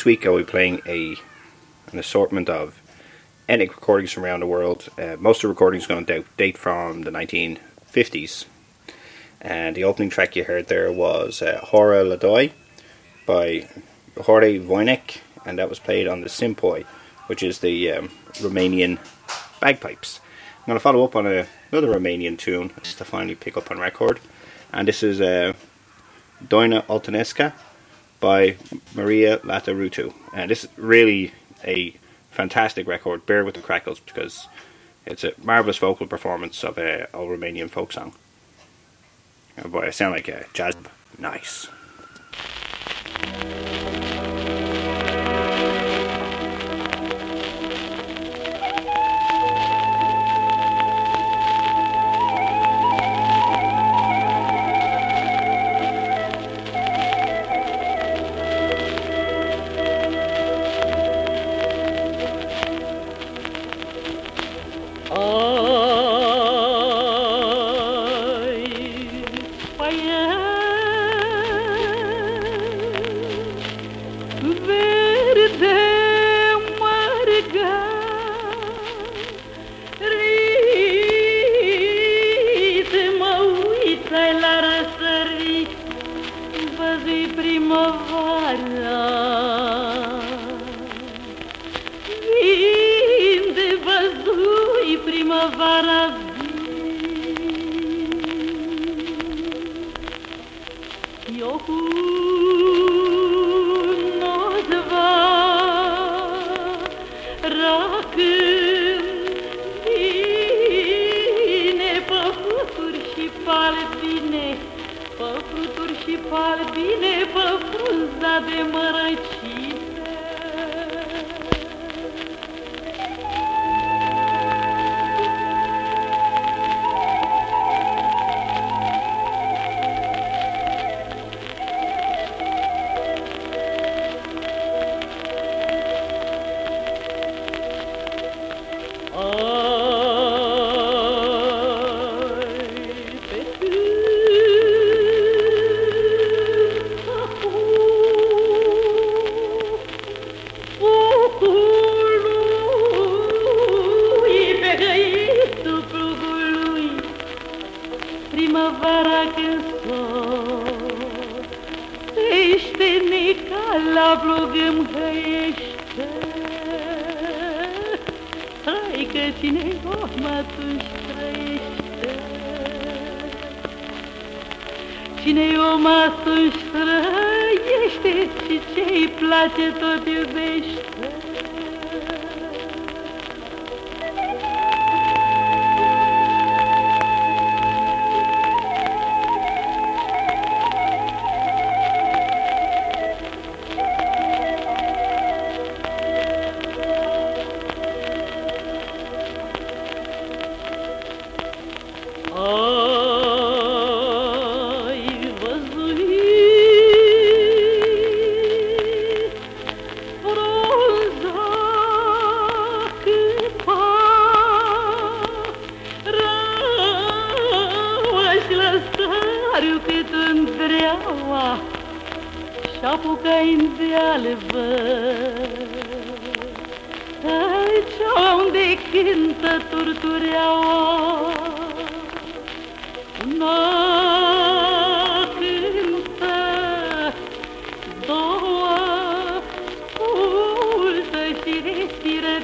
This week I'll be playing a an assortment of ethnic recordings from around the world. Uh, most of the recordings going to date from the 1950s. And the opening track you heard there was uh, Hora la doi by Gheorghe Voinic, and that was played on the cimpoi, which is the um, Romanian bagpipes. I'm going to follow up on a, another Romanian tune to finally pick up on record, and this is uh, Doina Olteneasca by Maria Lataretu. And this is really a fantastic record. Bear with the crackles because it's a marvelous vocal performance of a, a Romanian folk song. Oh boy, I sound like a jazz. Nice.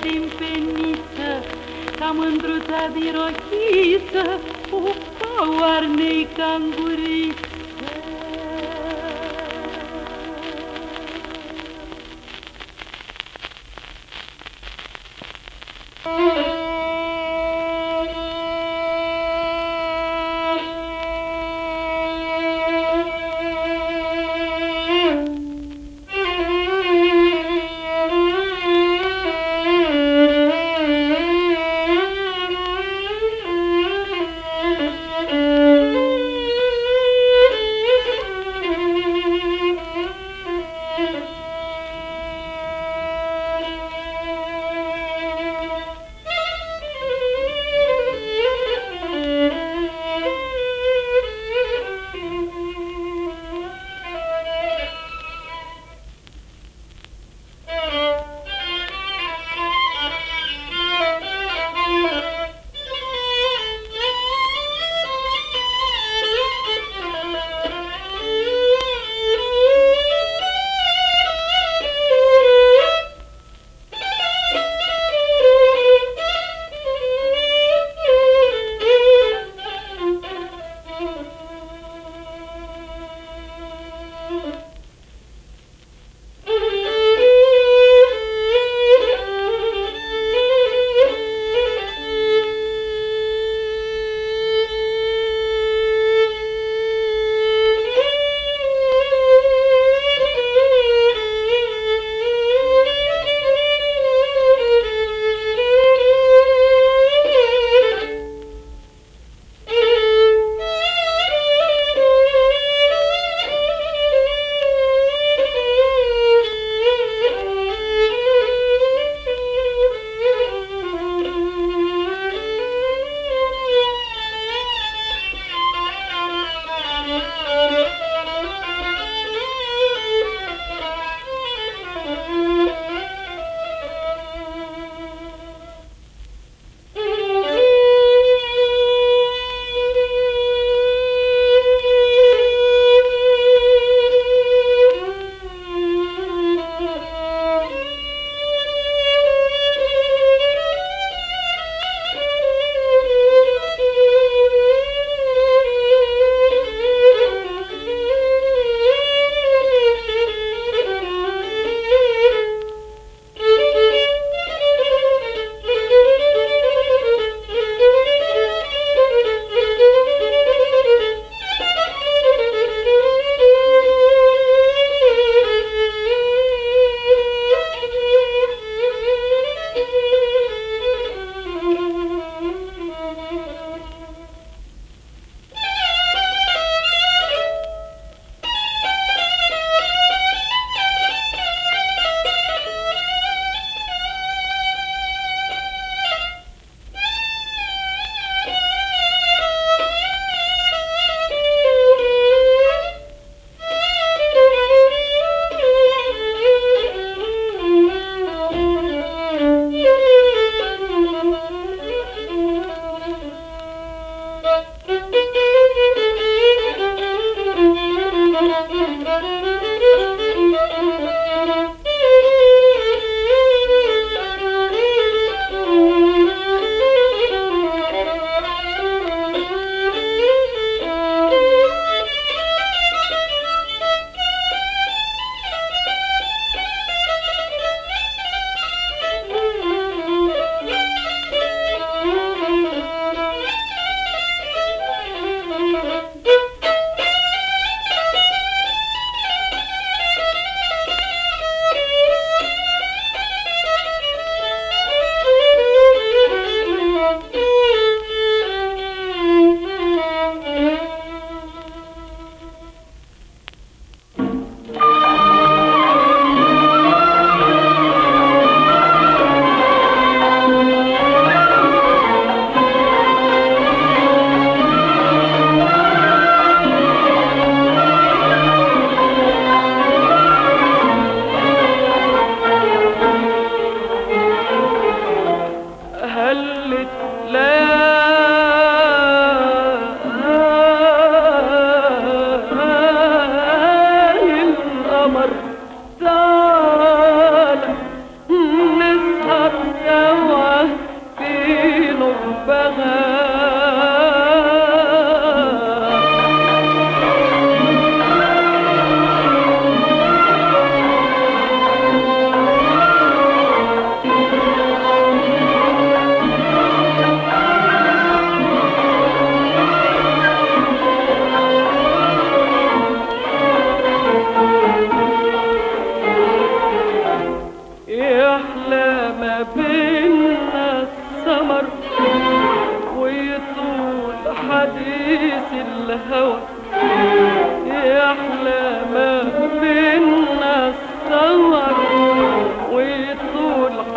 timpeniță, ca mândruța birochisă, cu oarnei canguriță.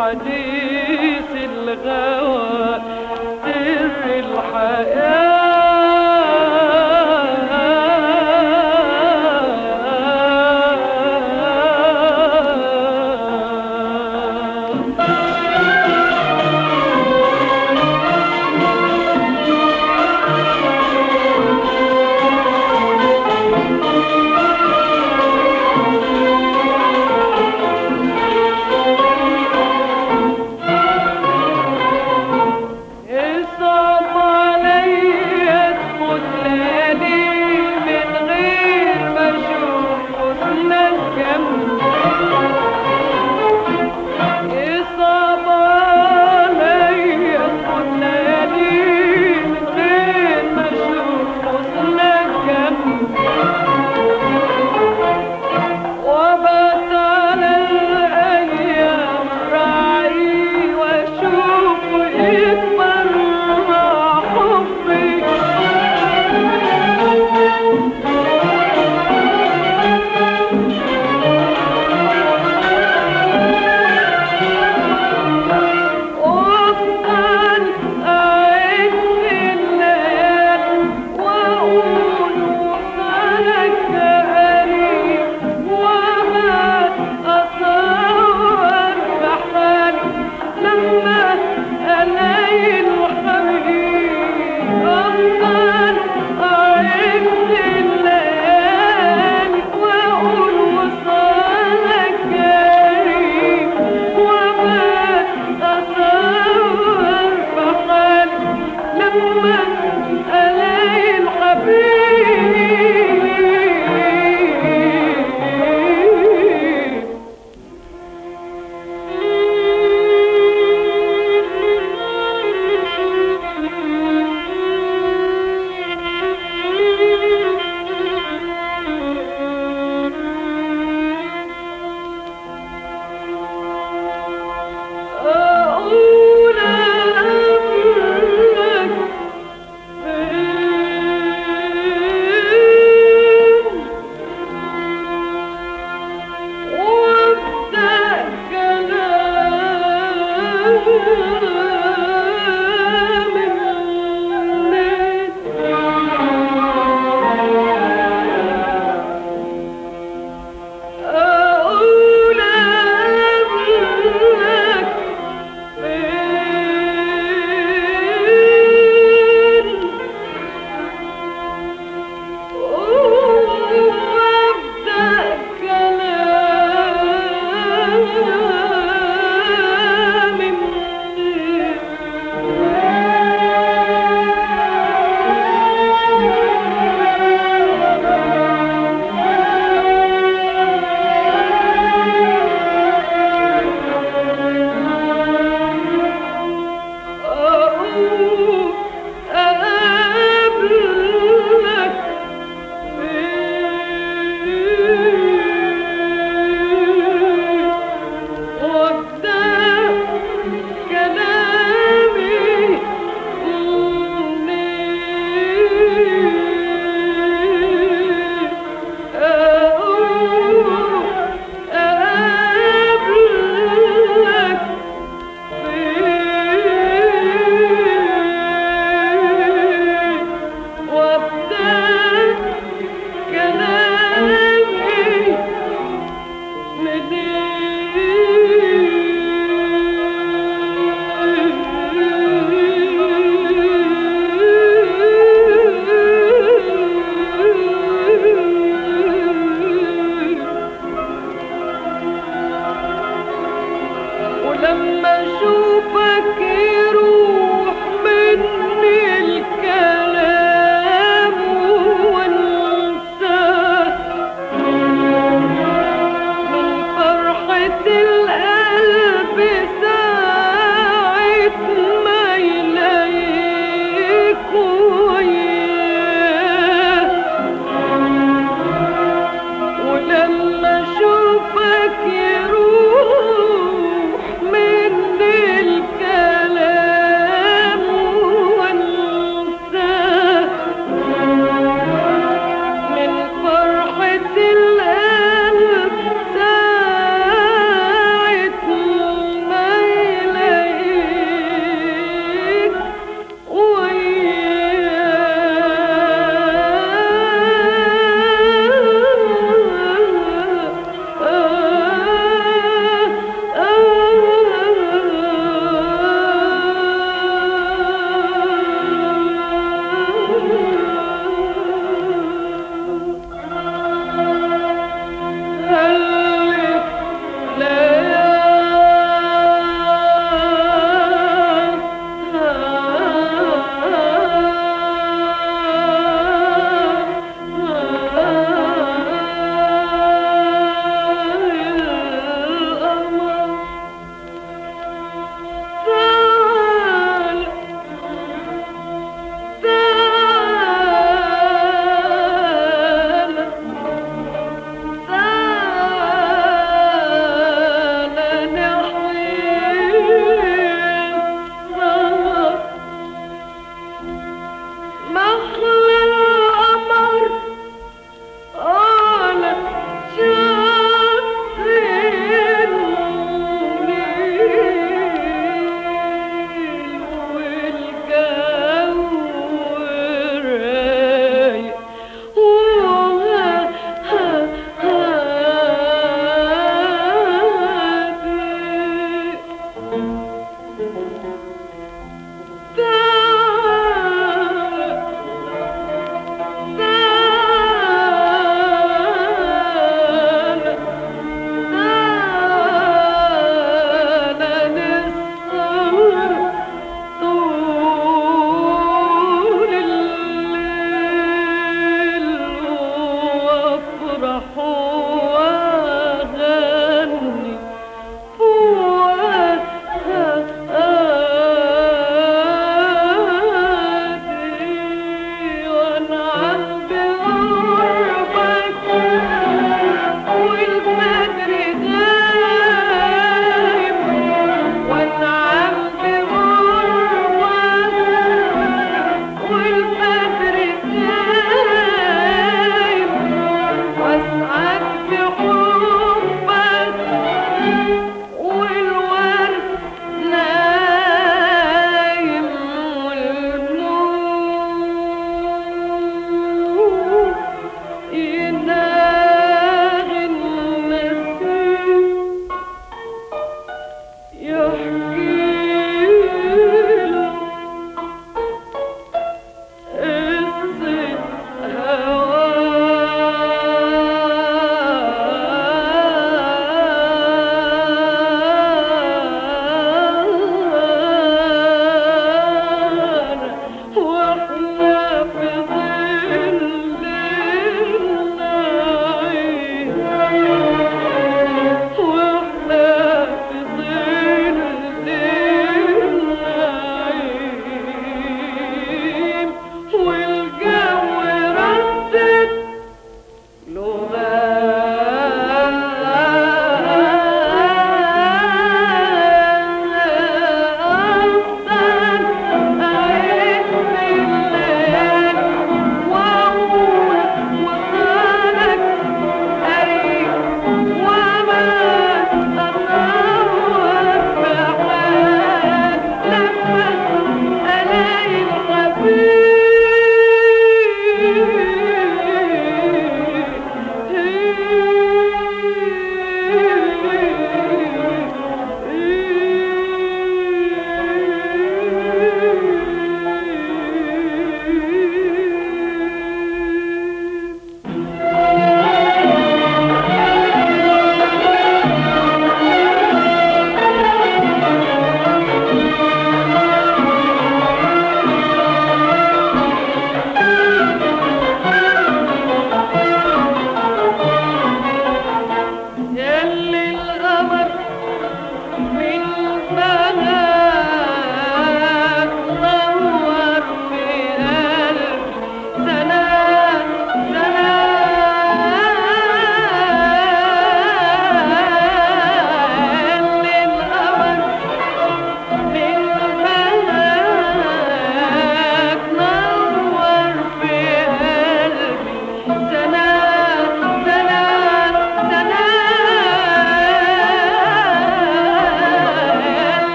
حديث الغالي.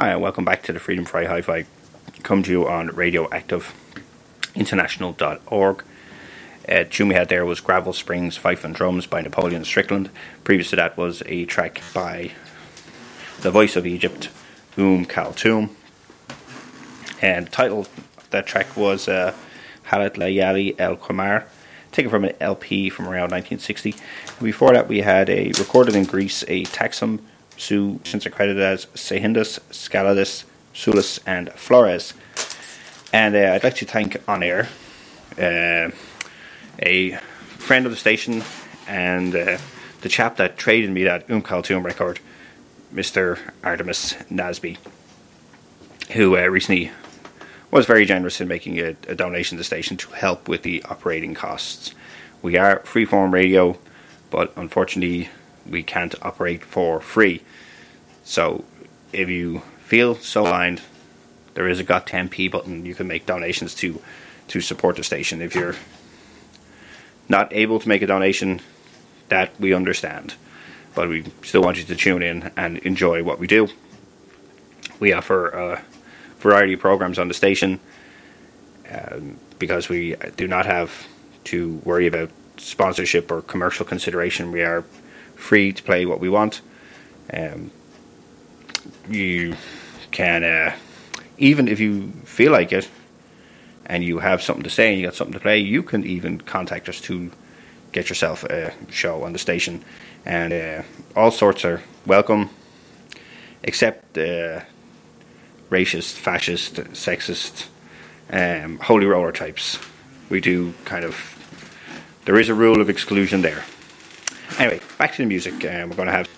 Hi, and welcome back to the Freedom Fry Hi Fi. Come to you on radioactiveinternational.org. Uh, tune we had there was Gravel Springs Fife and Drums by Napoleon Strickland. Previous to that was a track by the voice of Egypt, Um Kaltoum. And the title of that track was uh, Halat Layali El Qamar, taken from an LP from around 1960. And before that, we had a recorded in Greece a Taxim Su, since accredited as Sehindus, Scaladus, Sulis, and Floros. And uh, I'd like to thank On Air, uh, a friend of the station, and uh, the chap that traded me that Um Kaltoum record, Mr. Artemis Nasby, who uh, recently was very generous in making a, a donation to the station to help with the operating costs. We are freeform radio, but unfortunately, we can't operate for free. So, if you feel so inclined, there is a got 10p button. You can make donations to to support the station. If you're not able to make a donation, that we understand, but we still want you to tune in and enjoy what we do. We offer a variety of programs on the station um, because we do not have to worry about sponsorship or commercial consideration. We are free to play what we want. Um, you can, uh, even if you feel like it, and you have something to say and you got something to play, you can even contact us to get yourself a show on the station. And uh, all sorts are welcome, except uh, racist, fascist, sexist, um, holy roller types. We do kind of. There is a rule of exclusion there. Back to the music. Um, we're going to have.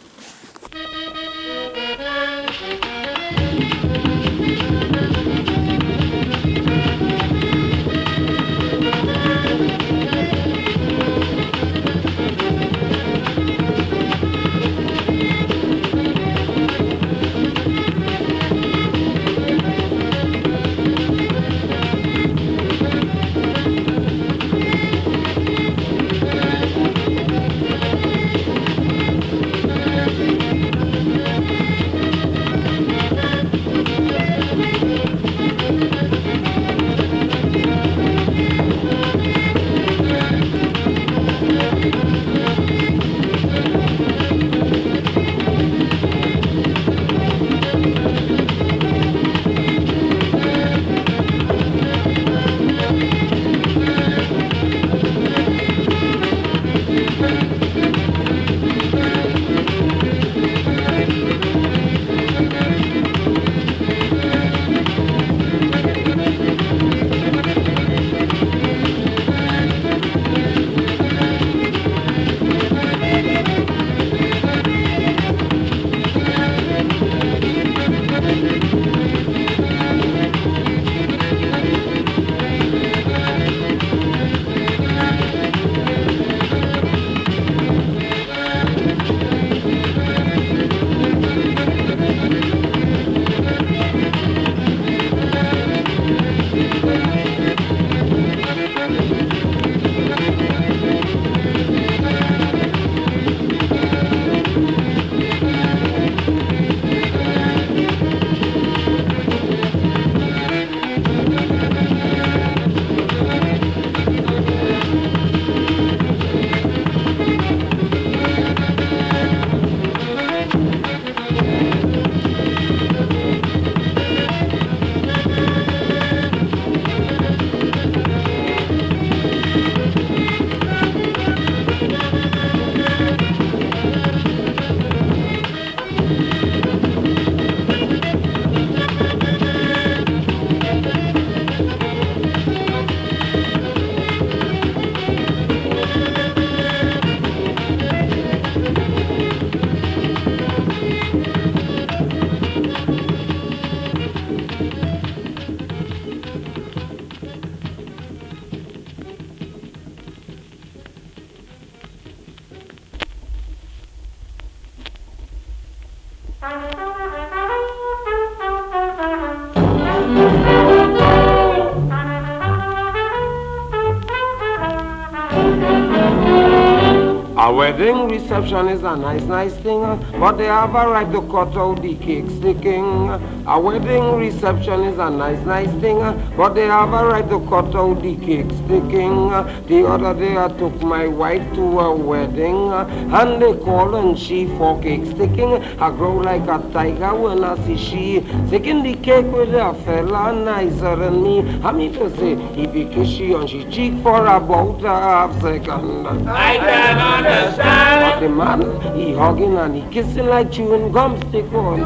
Wedding reception is a nice, nice thing, but they have a right to cut out the cake sticking. A wedding reception is a nice, nice thing, but they have a right to cut out the cake sticking. The other day I took my wife to a wedding, and they call and she for cake sticking. I grow like a tiger when I see she sticking the cake with a fella nicer than me. I mean to say, if you kiss she on she cheek for about a half second. I can understand But the man, he hugging and he kissing like chewing gum stick on a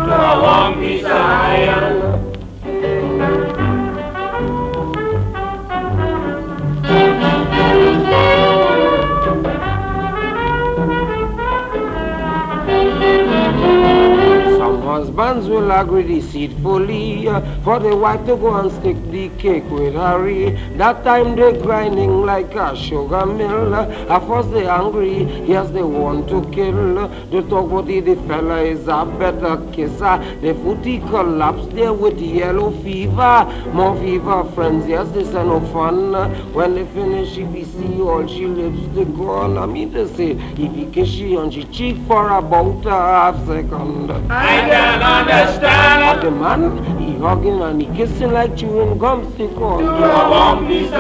long piece of iron. Husbands will agree deceitfully uh, for the wife to go and stick the cake with Harry. That time they grinding like a sugar mill. At first they angry, yes they want to kill. They talk about the, the fella is a better kisser. The footy collapse there with yellow fever. More fever friends, yes this ain't no fun. When they finish, if you see all she lips they gone. I mean to say, if you kiss she on she cheek for about a half second. I can understand the man, he hugging and he kissing like chewing gum stick on. a long piece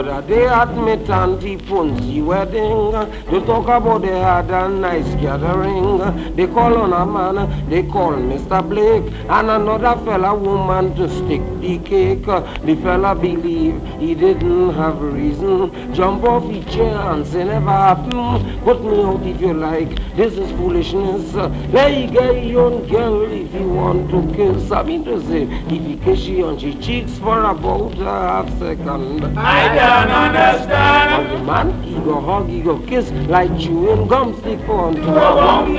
other day at me Punzi wedding, they talk about they had a nice gathering. They call on a man, they call Mr. Blake, and another fella woman to stick the cake. The fella believe he didn't have reason. Jump off the chair and say never happened. Put me out if you like. This is foolishness. Let gay own girl if you want to kiss. I mean to say, if you kiss she on she cheeks for about a half second. I can understand And the man, he go hug, he go kiss like chewing gum stick on to a long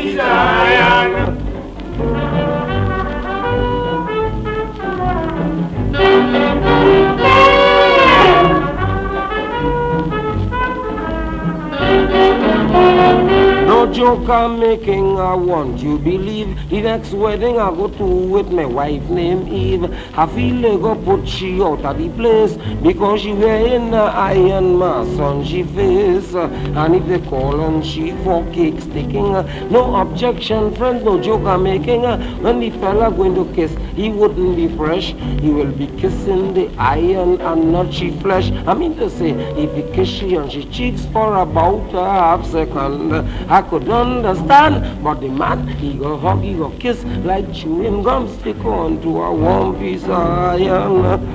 joke I'm making, I want you believe. The next wedding I go to with my wife named Eve. I feel they go put she out of the place Because she wearing a iron mask on she face. And if they call on she for cake sticking No objection friends, no joke I'm making. When the fella going to kiss, he wouldn't be fresh. He will be kissing the iron and not she flesh. I mean to say, if he kiss she on she cheeks for about a half second I could understand, but the man, he go hug, he go kiss like chewing gum stick on to a warm piece of iron.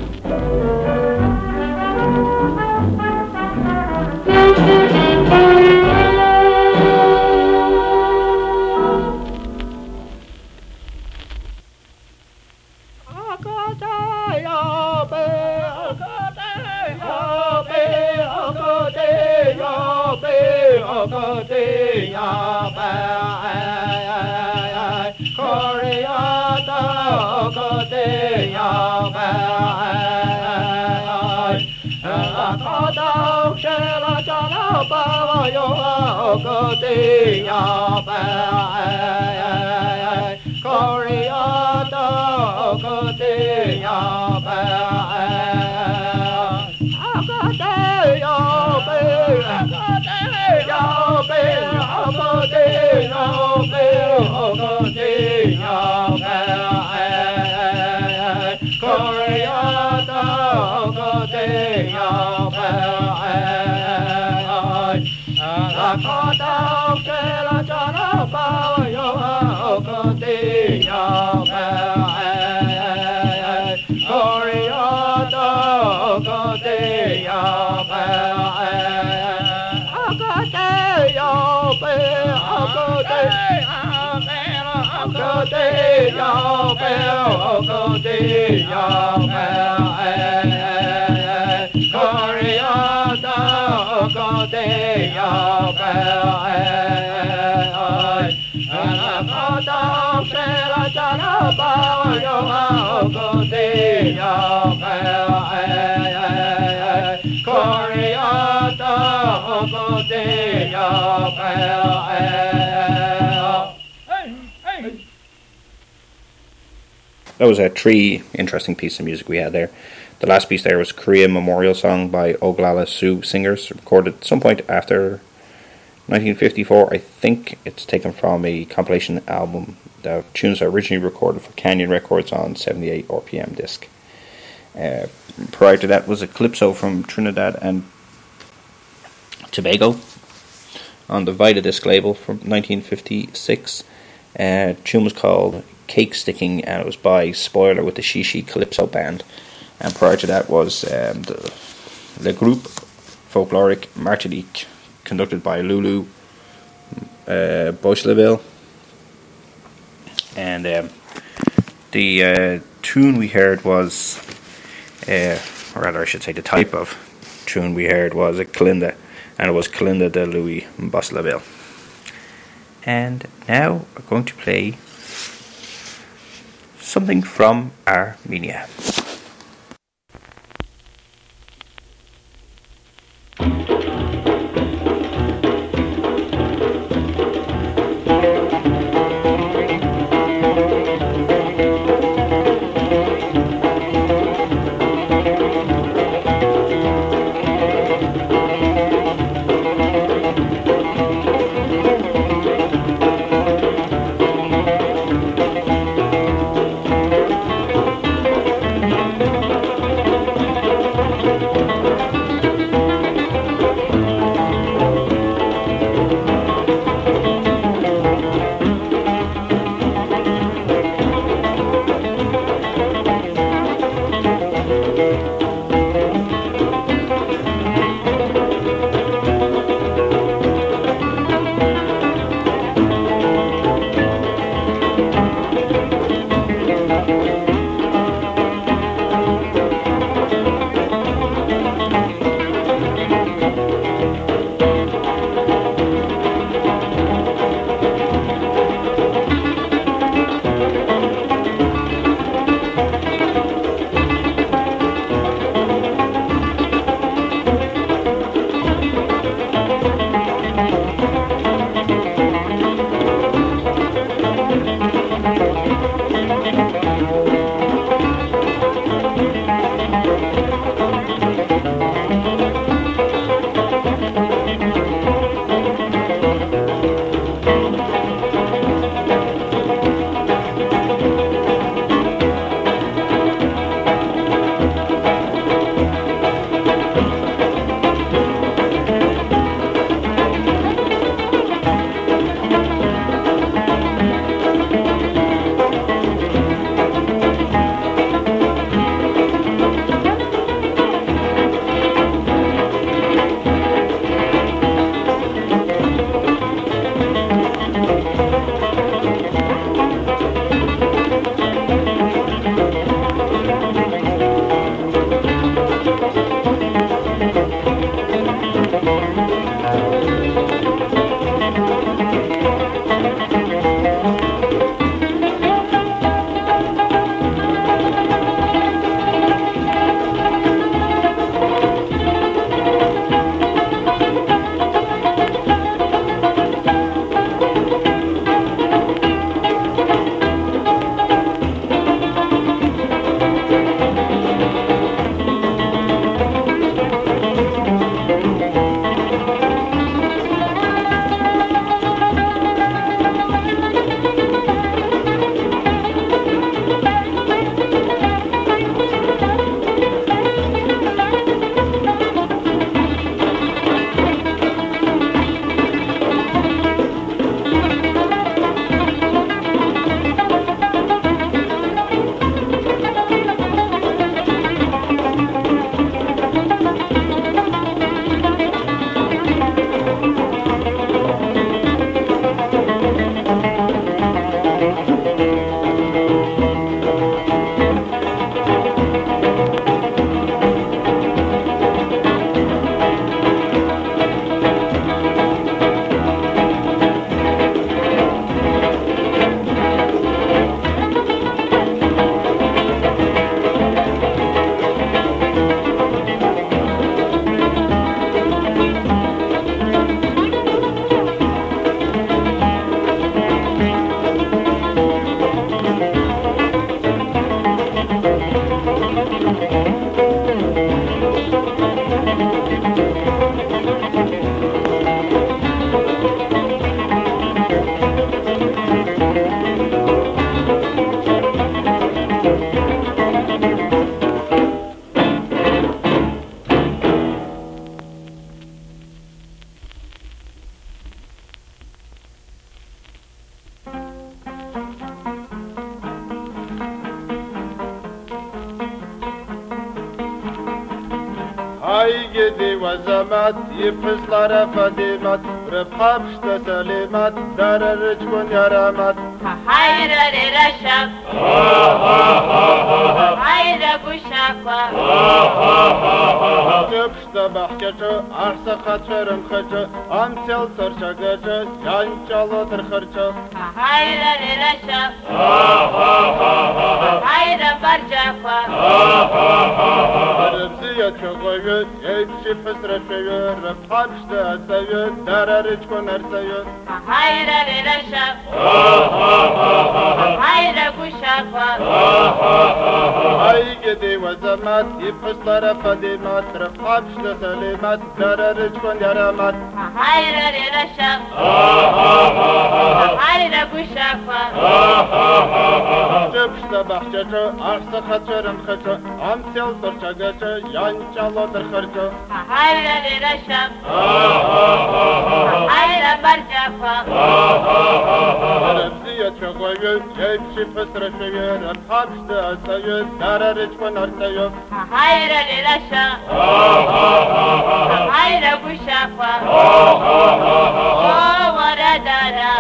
Jyotiya That was a tree interesting piece of music we had there. The last piece there was Korea Memorial Song by Oglala Sioux Singers, recorded at some point after 1954. I think it's taken from a compilation album. The tunes are originally recorded for Canyon Records on 78 RPM disc. Uh, prior to that was a Calypso from Trinidad and Tobago on the Vita disc label from 1956. Uh, tune was called Cake Sticking and it was by Spoiler with the She She Calypso Band. And prior to that was um, the Le Groupe Folklorique Martinique, conducted by Lulu uh. And um, the uh, tune we heard was, uh, or rather, I should say, the type of tune we heard was a Kalinda, and it was Calenda de Louis Boislaville. And now we're going to play something from Armenia. Thank ایگی و زمان یه فصل رفته مات رفابش تو سلامت در رج من یارم مات های را در شب های را بوش آب تبش تبخ کج آرس خطرم خج آم تل سرچ گج یان چال در خرچ های را در شب های را بر جا çoğuyun Hepsi fısraşıyın Hapşta atayın Darar hiç konarsayın Hayra veren şafa Hayra bu şafa Ay gidi vazamat İpışlara fadimat Hapşta salimat Darar hiç kon yaramat Hayra veren şafa Hayra bu şafa Çıpışta bahçeci Arsa kaçarım kaçı Amsel bir çagacı Ya انچلو در خرجو حیر لرشم حیر برجفا رمزی چغویون جیبشی پسر شویون انحبشت اسویون در رجمن ارتیون حیر لرشم حیر بوشفا ورد دارا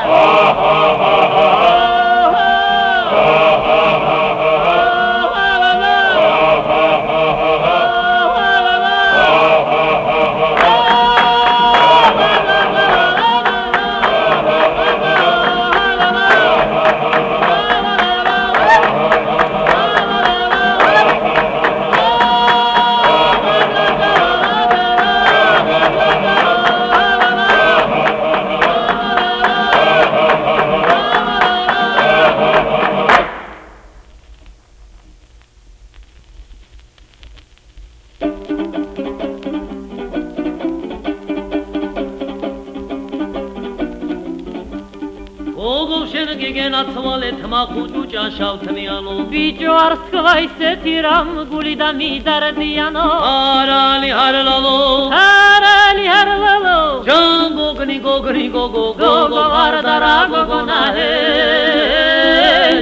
შავთმიანო ბიჭო არ სხვა ისეთი რამ გული და მიდარდიანო. არალი არალალო არალი არალალო ჯან გოგნი გოგნი გოგო გოგო არდარა გოგონაე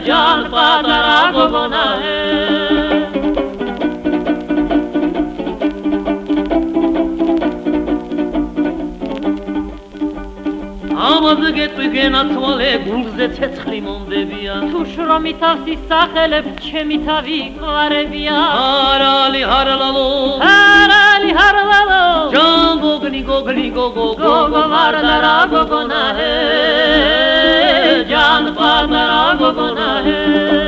ჯან პატარა გოგონაე ამაზე გეტყვი გენაცვალე გულზე ცეცხლი კვარებიან თუ შრომი თავსის სახელებს ჩემი თავი კვარებიან არალი არალალო არალი არალალო ჯამბოგნი გოგნი გოგო გოგო მარნარა გოგონაჰე ჯან პარნარა გოგონაჰე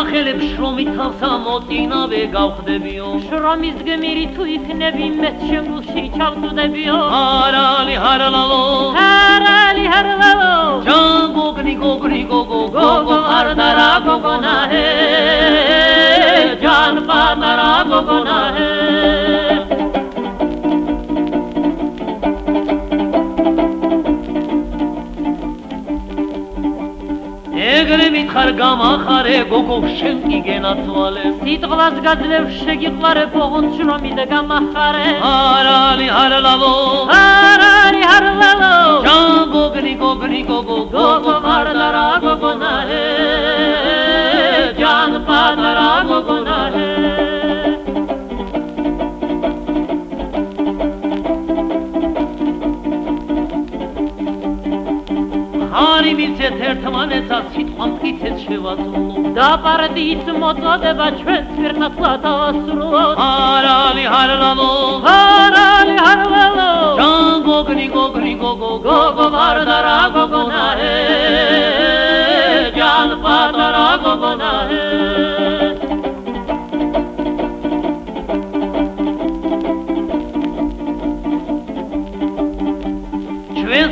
ახელებ შრომი თავსა მოტინავე გავხდებიო. შრომის გმირი თუ იქნები მეც შემგულში ჩავწვდებიო არალი ჰარალალო. არალი ჰარალალო. ჯან გოგნი გოგნი გოგო გოგო ხარდარა გოგონაე ჯან პატარა გოგონაე არ გამახარე გოგო შენ კი გენათვალე სიტყვას გაძლევ შეგიყვარე პოღონს შნომი და გამახარე. არალი არალალო აა ამ ფიცეს შევაძლო და პარადის მოწოდება ჩვენს ერთად დაასრულო არალი ჰარალო არალი ჰარალო გოგნი გოგნი გოგო გოგო ვარდარა გოგონაე ჯან პატარა გოგონაე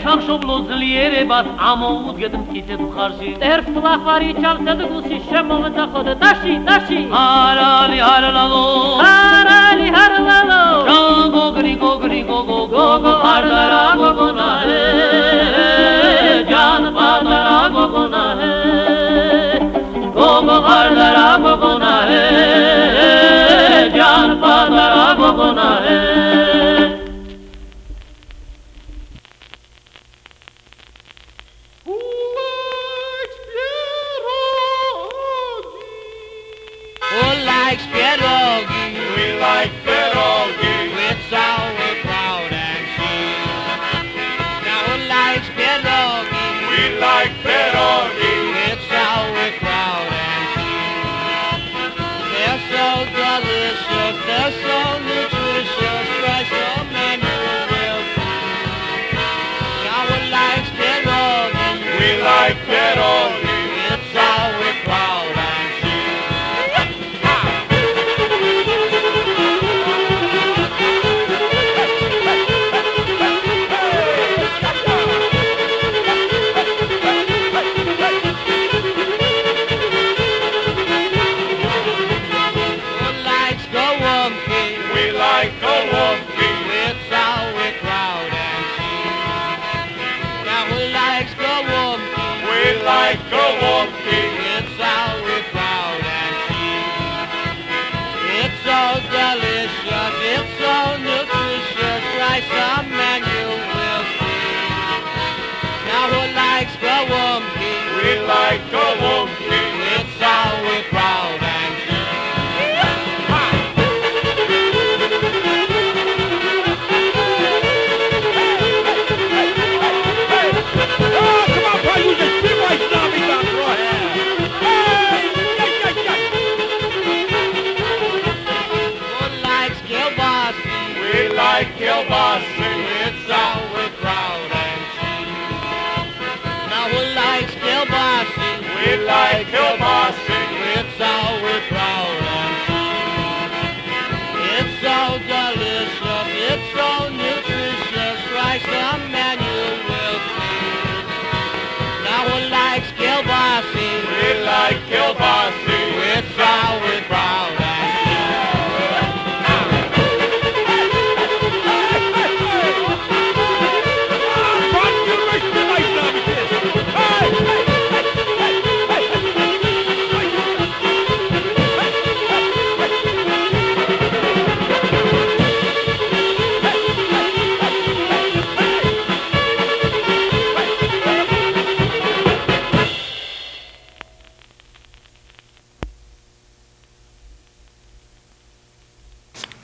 სამშობლო ძლიერებას ამოუდგეთ მტკიცედ მხარში. ტერფს ლახვარი ჩავსედ გულში შემოვედა ხოდ დაში დაში! არალი არალალო! არალი არალალო! გოგრი გოგრი გოგო გოგო არდარა გოგონაე ჯან პატარა გოგონაე გოგო არდარა გოგონაე ჯან პატარა გოგონაე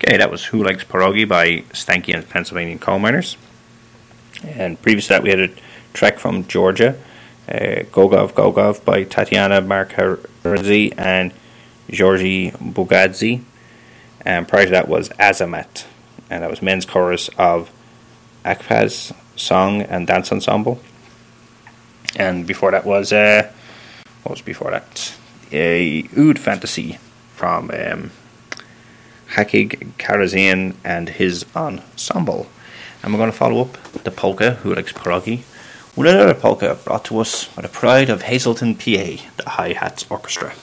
Okay, that was Who Likes Pierogi by Stanky and Pennsylvania Coal Miners. And previous to that, we had a track from Georgia, uh, Gogov Gogov by Tatiana Markaradze and Georgi Bugadze. And prior to that was Azamat, and that was men's chorus of Akpaz Song and Dance Ensemble. And before that was, uh, what was before that? A Oud Fantasy from um, Hakig Karazian and his ensemble. And we're going to follow up the polka, who likes pierogi, with another polka brought to us by the pride of Hazleton, PA, the Hi Hats Orchestra.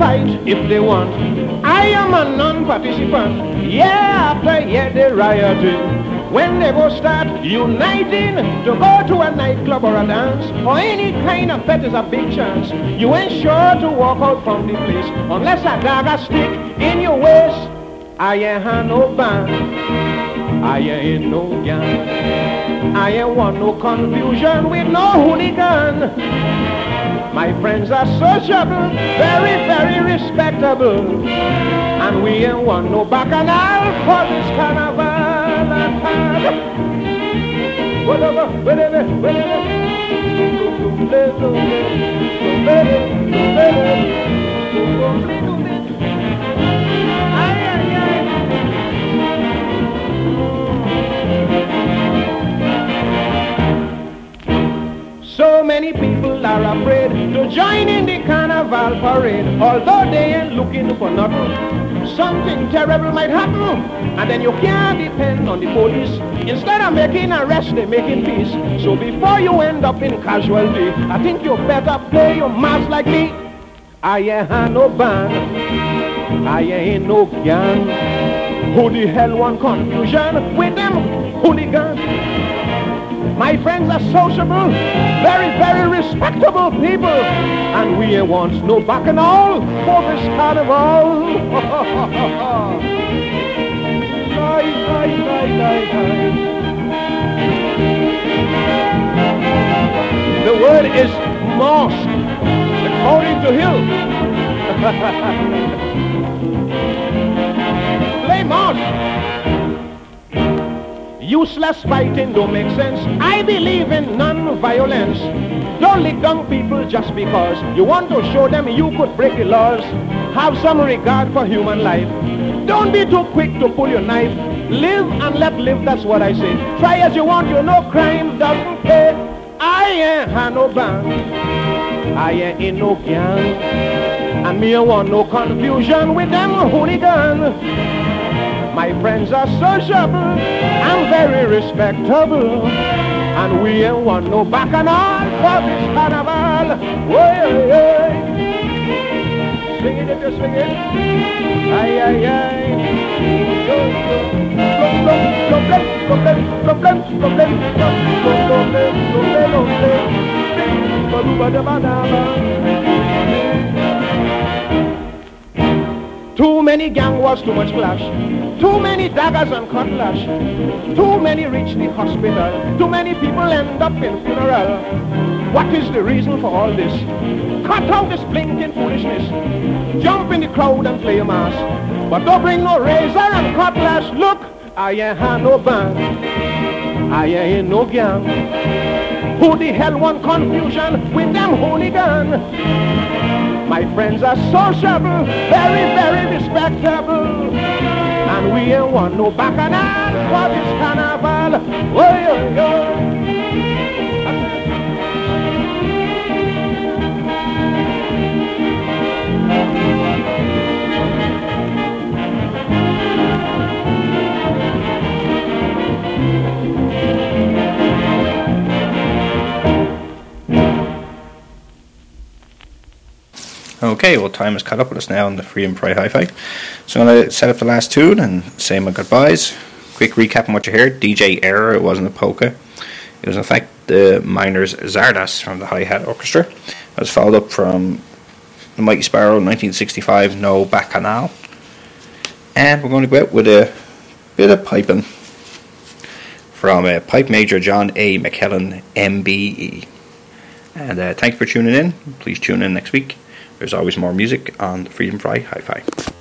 Fight if they want. I am a non-participant. Yeah, after year they rioting. When they go start uniting to go to a nightclub or a dance or any kind of fete is a big chance. You ain't sure to walk out from the place unless a dagger stick in your waist. I ain't had no band. I ain't no gang. I ain't want no confusion with no hooligan. My friends are sociable, very, very respectable. And we ain't want no bacchanal for this carnival. Whatever, whatever, So many people are afraid to join in the carnival parade, although they ain't looking for nothing. Something terrible might happen, and then you can't depend on the police. Instead of making arrests, they're making peace. So before you end up in casualty, I think you better play your mask like me. I ain't no band, I ain't no gang. Who the hell want confusion with them hooligans? My friends are sociable, very, very respectable people. And we want no bacchanal for this carnival. The word is mosque, according to Hill. Play mosque. Useless fighting don't make sense. I believe in non-violence. Don't lick down people just because you want to show them you could break the laws. Have some regard for human life. Don't be too quick to pull your knife. Live and let live, that's what I say. Try as you want, you know crime doesn't pay. I ain't had no band. I ain't in no gang. And me I want no confusion with them hooligan. My friends are sociable, I'm very respectable, and we ain't want no bacchanal for this carnival. Oy oy oy! Swing it if you swing it. Ay, ay, ay. Too many gang was too much flash. Too many daggers and cutlass. Too many reach the hospital. Too many people end up in funeral. What is the reason for all this? Cut out this blinking foolishness. Jump in the crowd and play a mass. But don't bring no razor and cutlass. Look, I ain't had no band. I ain't no gang. Who the hell want confusion with them hooligan? My friends are sociable, very, very respectable. And we ain't want no bacchanal for this carnival. Oy, oy, oy. Okay, well, time has caught up with us now on the Freedom Fry Hi-Fi. So I'm going to set up the last tune and say my goodbyes. Quick recap on what you heard. DJ Error, it wasn't a polka. It was in fact the Miners Czardas from the Hi-Hat Orchestra. It was followed up from the Mighty Sparrow 1965, No Bacchanal. And we're going to go out with a bit of piping from uh, Pipe Major John A. MacLellan, MBE. And uh, thanks for tuning in. Please tune in next week. There's always more music on Freedom Fry Hi Fi.